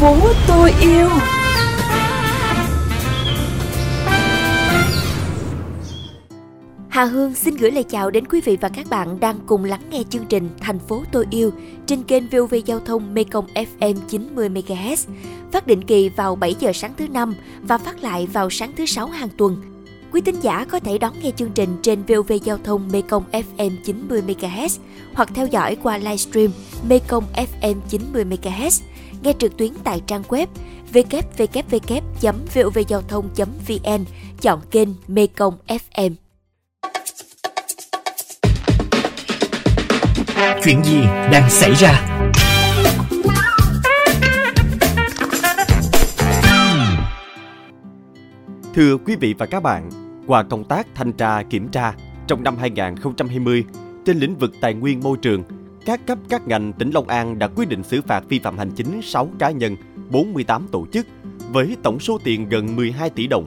phố tôi yêu Hà Hương xin gửi lời chào đến quý vị và các bạn đang cùng lắng nghe chương trình Thành phố tôi yêu trên kênh VOV Giao thông Mekong FM 90 MHz, phát định kỳ vào 7 giờ sáng thứ năm và phát lại vào sáng thứ sáu hàng tuần. Quý tín giả có thể đón nghe chương trình trên VOV Giao thông Mekong FM 90 MHz hoặc theo dõi qua livestream Mekong FM 90 MHz, nghe trực tuyến tại trang web www.vovgiao thông.vn, chọn kênh Mekong FM. Chuyện gì đang xảy ra? Thưa quý vị và các bạn, qua công tác thanh tra kiểm tra trong năm 2020 trên lĩnh vực tài nguyên môi trường, các cấp các ngành tỉnh Long An đã quyết định xử phạt vi phạm hành chính 6 cá nhân, 48 tổ chức với tổng số tiền gần 12 tỷ đồng.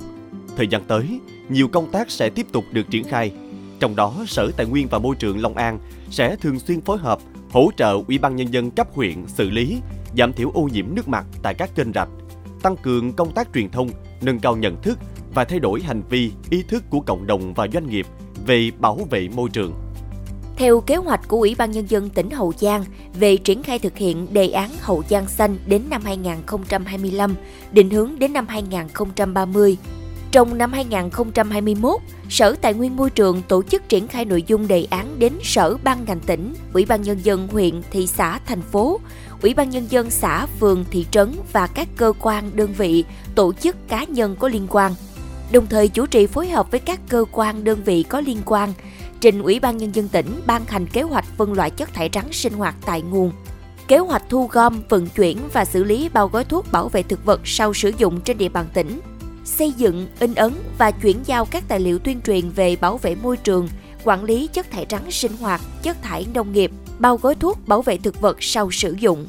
Thời gian tới, nhiều công tác sẽ tiếp tục được triển khai. Trong đó, Sở Tài nguyên và Môi trường Long An sẽ thường xuyên phối hợp hỗ trợ Ủy ban nhân dân cấp huyện xử lý, giảm thiểu ô nhiễm nước mặt tại các kênh rạch, tăng cường công tác truyền thông, nâng cao nhận thức và thay đổi hành vi, ý thức của cộng đồng và doanh nghiệp về bảo vệ môi trường. Theo kế hoạch của Ủy ban Nhân dân tỉnh Hậu Giang về triển khai thực hiện đề án Hậu Giang Xanh đến năm 2025, định hướng đến năm 2030. Trong năm 2021, Sở Tài nguyên Môi trường tổ chức triển khai nội dung đề án đến Sở ban ngành tỉnh, Ủy ban Nhân dân huyện, thị xã, thành phố, Ủy ban Nhân dân xã, phường, thị trấn và các cơ quan, đơn vị, tổ chức cá nhân có liên quan. Đồng thời chủ trì phối hợp với các cơ quan, đơn vị có liên quan, trình Ủy ban Nhân dân tỉnh ban hành kế hoạch phân loại chất thải rắn sinh hoạt tại nguồn, kế hoạch thu gom, vận chuyển và xử lý bao gói thuốc bảo vệ thực vật sau sử dụng trên địa bàn tỉnh, xây dựng, in ấn và chuyển giao các tài liệu tuyên truyền về bảo vệ môi trường, quản lý chất thải rắn sinh hoạt, chất thải nông nghiệp, bao gói thuốc bảo vệ thực vật sau sử dụng.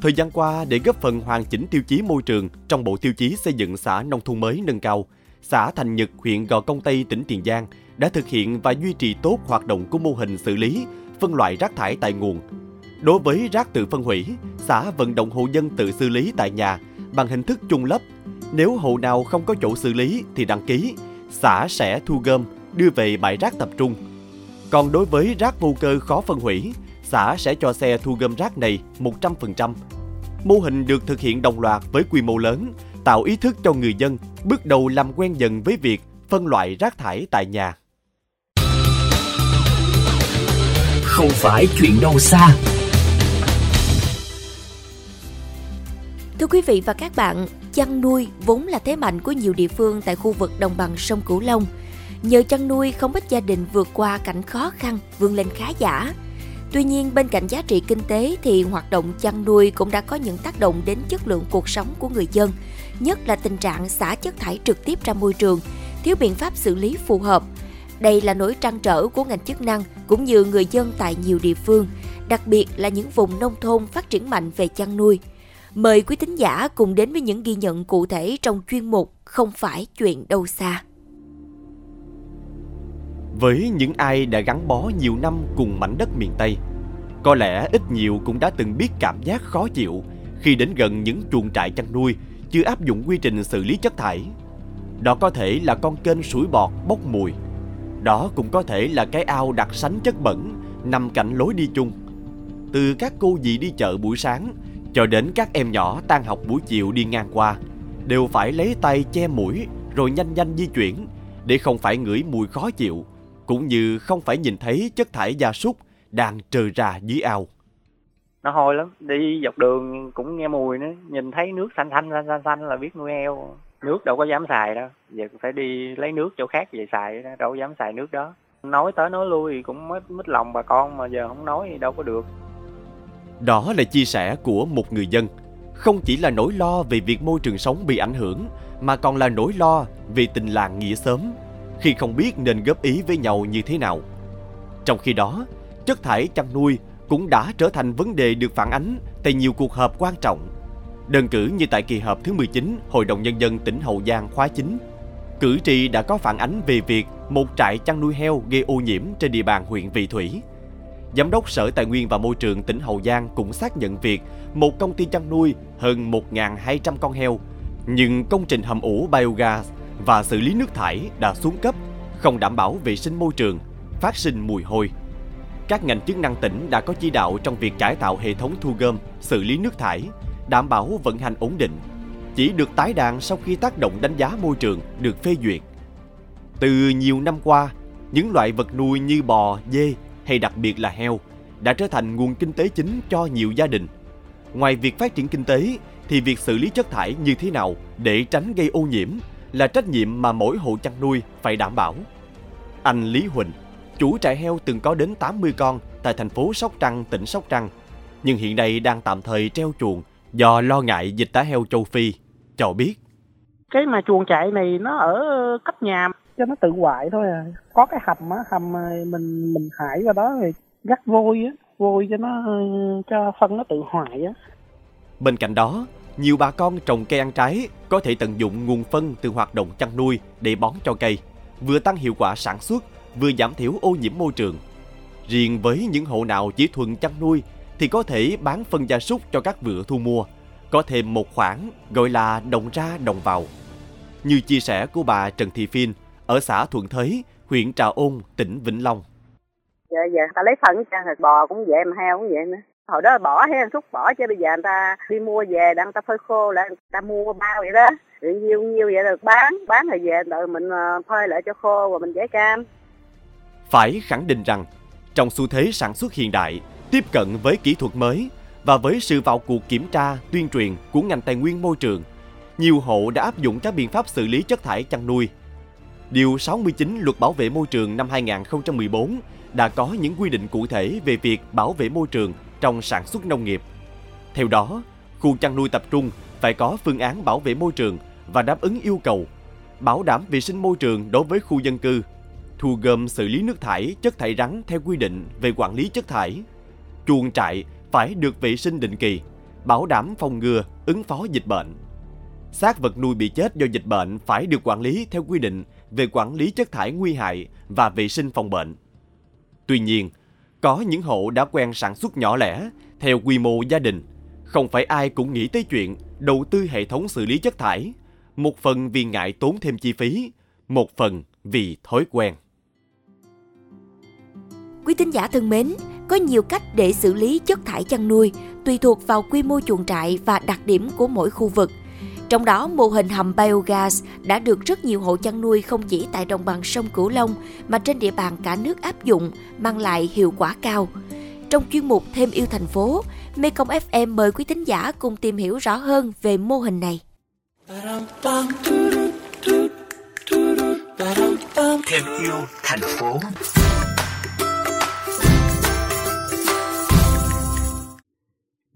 Thời gian qua, để góp phần hoàn chỉnh tiêu chí môi trường trong bộ tiêu chí xây dựng xã nông thôn mới nâng cao, xã Thành Nhật, huyện Gò Công Tây, tỉnh Tiền Giang đã thực hiện và duy trì tốt hoạt động của mô hình xử lý, phân loại rác thải tại nguồn. Đối với rác tự phân hủy, xã vận động hộ dân tự xử lý tại nhà bằng hình thức chung lấp. Nếu hộ nào không có chỗ xử lý thì đăng ký, xã sẽ thu gom, đưa về bãi rác tập trung. Còn đối với rác vô cơ khó phân hủy, xã sẽ cho xe thu gom rác này 100%. Mô hình được thực hiện đồng loạt với quy mô lớn, tạo ý thức cho người dân bước đầu làm quen dần với việc phân loại rác thải tại nhà. Không phải chuyện đâu xa. Thưa quý vị và các bạn, chăn nuôi vốn là thế mạnh của nhiều địa phương tại khu vực đồng bằng sông Cửu Long. Nhờ chăn nuôi, không ít gia đình vượt qua cảnh khó khăn, vươn lên khá giả. Tuy nhiên, bên cạnh giá trị kinh tế thì hoạt động chăn nuôi cũng đã có những tác động đến chất lượng cuộc sống của người dân, nhất là tình trạng xả chất thải trực tiếp ra môi trường, thiếu biện pháp xử lý phù hợp. Đây là nỗi trăn trở của ngành chức năng cũng như người dân tại nhiều địa phương, đặc biệt là những vùng nông thôn phát triển mạnh về chăn nuôi. Mời quý thính giả cùng đến với những ghi nhận cụ thể trong chuyên mục Không phải chuyện đâu xa. Với những ai đã gắn bó nhiều năm cùng mảnh đất miền Tây, có lẽ ít nhiều cũng đã từng biết cảm giác khó chịu khi đến gần những chuồng trại chăn nuôi chưa áp dụng quy trình xử lý chất thải. Đó có thể là con kênh sủi bọt bốc mùi. Đó cũng có thể là cái ao đặt sánh chất bẩn nằm cạnh lối đi chung. Từ các cô dì đi chợ buổi sáng cho đến các em nhỏ tan học buổi chiều đi ngang qua đều phải lấy tay che mũi rồi nhanh nhanh di chuyển để không phải ngửi mùi khó chịu cũng như không phải nhìn thấy chất thải gia súc đang trừ ra dưới ao. Nó hôi lắm, đi dọc đường cũng nghe mùi nữa, nhìn thấy nước xanh xanh xanh xanh, xanh là biết nuôi heo. Nước đâu có dám xài đâu, giờ phải đi lấy nước chỗ khác về xài, đâu có dám xài nước đó. Nói tới nói lui thì cũng mất mít lòng bà con mà giờ không nói thì đâu có được. Đó là chia sẻ của một người dân. Không chỉ là nỗi lo về việc môi trường sống bị ảnh hưởng, mà còn là nỗi lo về tình làng nghĩa xóm, khi không biết nên góp ý với nhau như thế nào. Trong khi đó, chất thải chăn nuôi cũng đã trở thành vấn đề được phản ánh tại nhiều cuộc họp quan trọng. Đơn cử như tại kỳ họp thứ 19 Hội đồng Nhân dân tỉnh Hậu Giang khóa 9, cử tri đã có phản ánh về việc một trại chăn nuôi heo gây ô nhiễm trên địa bàn huyện Vị Thủy. Giám đốc Sở Tài nguyên và Môi trường tỉnh Hậu Giang cũng xác nhận việc một công ty chăn nuôi hơn 1.200 con heo, nhưng công trình hầm ủ biogas và xử lý nước thải đã xuống cấp, không đảm bảo vệ sinh môi trường, phát sinh mùi hôi. Các ngành chức năng tỉnh đã có chỉ đạo trong việc cải tạo hệ thống thu gom, xử lý nước thải, đảm bảo vận hành ổn định. Chỉ được tái đàn sau khi tác động đánh giá môi trường được phê duyệt. Từ nhiều năm qua, những loại vật nuôi như bò, dê hay đặc biệt là heo đã trở thành nguồn kinh tế chính cho nhiều gia đình. Ngoài việc phát triển kinh tế thì việc xử lý chất thải như thế nào để tránh gây ô nhiễm là trách nhiệm mà mỗi hộ chăn nuôi phải đảm bảo. Anh Lý Huỳnh, chủ trại heo từng có đến 80 con tại thành phố Sóc Trăng, tỉnh Sóc Trăng, nhưng hiện nay đang tạm thời treo chuồng do lo ngại dịch tả heo châu Phi, cho biết. Cái mà chuồng trại này nó ở cách nhà cho nó tự hoại thôi à. Có cái hầm á, hầm mình mình hại vào đó rồi gắt vôi á, vôi cho nó cho phân nó tự hoại á. Bên cạnh đó, nhiều bà con trồng cây ăn trái có thể tận dụng nguồn phân từ hoạt động chăn nuôi để bón cho cây, vừa tăng hiệu quả sản xuất, vừa giảm thiểu ô nhiễm môi trường. Riêng với những hộ nào chỉ thuần chăn nuôi thì có thể bán phân gia súc cho các vựa thu mua, có thêm một khoản gọi là đồng ra đồng vào. Như chia sẻ của bà Trần Thị Phiên ở xã Thuận Thới, huyện Trà Ôn, tỉnh Vĩnh Long. Giờ, giờ ta lấy phân cho thịt bò cũng vậy mà heo cũng vậy nữa hồi đó bỏ hay xúc bỏ chứ bây giờ người ta đi mua về đang ta phơi khô lại người ta mua bao vậy đó rồi nhiêu nhiêu vậy được bán bán rồi về đợi mình ờ, phơi lại cho khô và mình giải cam phải khẳng định rằng trong xu thế sản xuất hiện đại tiếp cận với kỹ thuật mới và với sự vào cuộc kiểm tra tuyên truyền của ngành tài nguyên môi trường nhiều hộ đã áp dụng các biện pháp xử lý chất thải chăn nuôi Điều 69 Luật Bảo vệ môi trường năm 2014 đã có những quy định cụ thể về việc bảo vệ môi trường trong sản xuất nông nghiệp. Theo đó, khu chăn nuôi tập trung phải có phương án bảo vệ môi trường và đáp ứng yêu cầu bảo đảm vệ sinh môi trường đối với khu dân cư, thu gom xử lý nước thải, chất thải rắn theo quy định về quản lý chất thải. Chuồng trại phải được vệ sinh định kỳ, bảo đảm phòng ngừa, ứng phó dịch bệnh. Xác vật nuôi bị chết do dịch bệnh phải được quản lý theo quy định về quản lý chất thải nguy hại và vệ sinh phòng bệnh. Tuy nhiên, có những hộ đã quen sản xuất nhỏ lẻ, theo quy mô gia đình. Không phải ai cũng nghĩ tới chuyện đầu tư hệ thống xử lý chất thải. Một phần vì ngại tốn thêm chi phí, một phần vì thói quen. Quý tín giả thân mến, có nhiều cách để xử lý chất thải chăn nuôi, tùy thuộc vào quy mô chuồng trại và đặc điểm của mỗi khu vực. Trong đó, mô hình hầm biogas đã được rất nhiều hộ chăn nuôi không chỉ tại đồng bằng sông Cửu Long mà trên địa bàn cả nước áp dụng, mang lại hiệu quả cao. Trong chuyên mục Thêm yêu thành phố, Mekong FM mời quý thính giả cùng tìm hiểu rõ hơn về mô hình này. Thêm yêu thành phố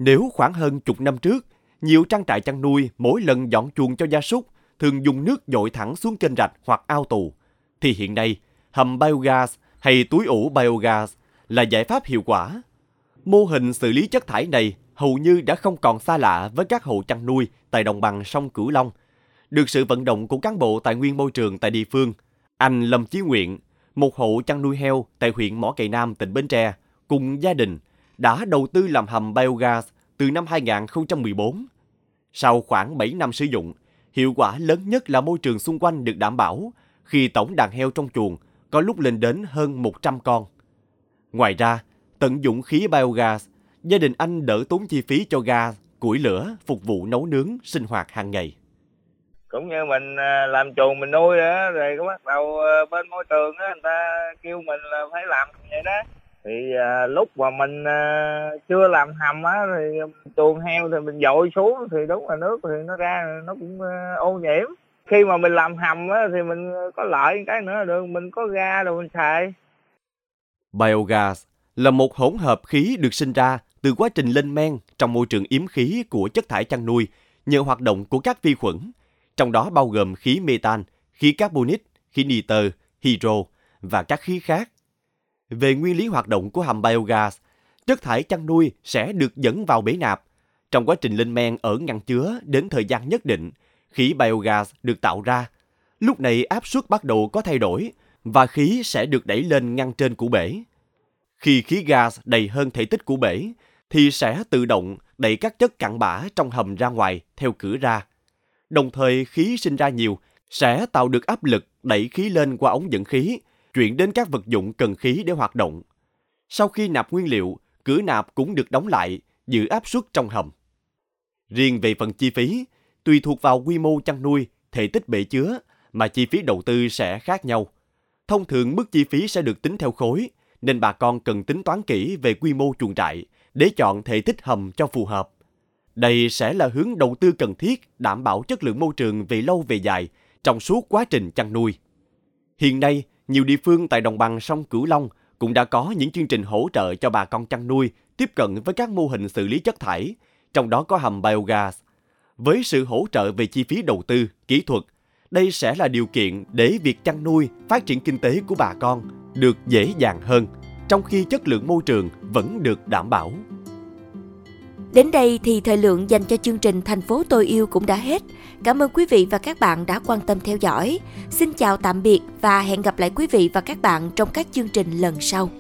Nếu khoảng hơn chục năm trước, nhiều trang trại chăn nuôi mỗi lần dọn chuồng cho gia súc thường dùng nước dội thẳng xuống kênh rạch hoặc ao tù. Thì hiện nay, hầm biogas hay túi ủ biogas là giải pháp hiệu quả. Mô hình xử lý chất thải này hầu như đã không còn xa lạ với các hộ chăn nuôi tại đồng bằng sông Cửu Long. Được sự vận động của cán bộ tài nguyên môi trường tại địa phương, anh Lâm Chí Nguyện, một hộ chăn nuôi heo tại huyện Mỏ Cày Nam, tỉnh Bến Tre, cùng gia đình đã đầu tư làm hầm biogas từ năm 2014 sau khoảng 7 năm sử dụng, hiệu quả lớn nhất là môi trường xung quanh được đảm bảo khi tổng đàn heo trong chuồng có lúc lên đến hơn 100 con. Ngoài ra, tận dụng khí biogas, gia đình anh đỡ tốn chi phí cho ga, củi lửa phục vụ nấu nướng, sinh hoạt hàng ngày. Cũng như mình à, làm chuồng mình nuôi đó, rồi có bắt đầu à, bên môi trường đó, người ta kêu mình là phải làm vậy đó thì à, lúc mà mình à, chưa làm hầm á thì chuồng heo thì mình dội xuống thì đúng là nước thì nó ra nó cũng à, ô nhiễm. Khi mà mình làm hầm á thì mình có lợi cái nữa là được mình có ga rồi mình xài. Biogas là một hỗn hợp khí được sinh ra từ quá trình lên men trong môi trường yếm khí của chất thải chăn nuôi nhờ hoạt động của các vi khuẩn, trong đó bao gồm khí metan, khí carbonic, khí nitơ, hydro và các khí khác về nguyên lý hoạt động của hầm biogas, chất thải chăn nuôi sẽ được dẫn vào bể nạp. Trong quá trình lên men ở ngăn chứa đến thời gian nhất định, khí biogas được tạo ra. Lúc này áp suất bắt đầu có thay đổi và khí sẽ được đẩy lên ngăn trên của bể. Khi khí gas đầy hơn thể tích của bể, thì sẽ tự động đẩy các chất cặn bã trong hầm ra ngoài theo cửa ra. Đồng thời khí sinh ra nhiều sẽ tạo được áp lực đẩy khí lên qua ống dẫn khí, chuyển đến các vật dụng cần khí để hoạt động. Sau khi nạp nguyên liệu, cửa nạp cũng được đóng lại, giữ áp suất trong hầm. Riêng về phần chi phí, tùy thuộc vào quy mô chăn nuôi, thể tích bể chứa mà chi phí đầu tư sẽ khác nhau. Thông thường mức chi phí sẽ được tính theo khối, nên bà con cần tính toán kỹ về quy mô chuồng trại để chọn thể tích hầm cho phù hợp. Đây sẽ là hướng đầu tư cần thiết đảm bảo chất lượng môi trường về lâu về dài trong suốt quá trình chăn nuôi. Hiện nay, nhiều địa phương tại đồng bằng sông Cửu Long cũng đã có những chương trình hỗ trợ cho bà con chăn nuôi tiếp cận với các mô hình xử lý chất thải, trong đó có hầm biogas. Với sự hỗ trợ về chi phí đầu tư, kỹ thuật, đây sẽ là điều kiện để việc chăn nuôi, phát triển kinh tế của bà con được dễ dàng hơn, trong khi chất lượng môi trường vẫn được đảm bảo. Đến đây thì thời lượng dành cho chương trình Thành phố tôi yêu cũng đã hết. Cảm ơn quý vị và các bạn đã quan tâm theo dõi. Xin chào tạm biệt và hẹn gặp lại quý vị và các bạn trong các chương trình lần sau.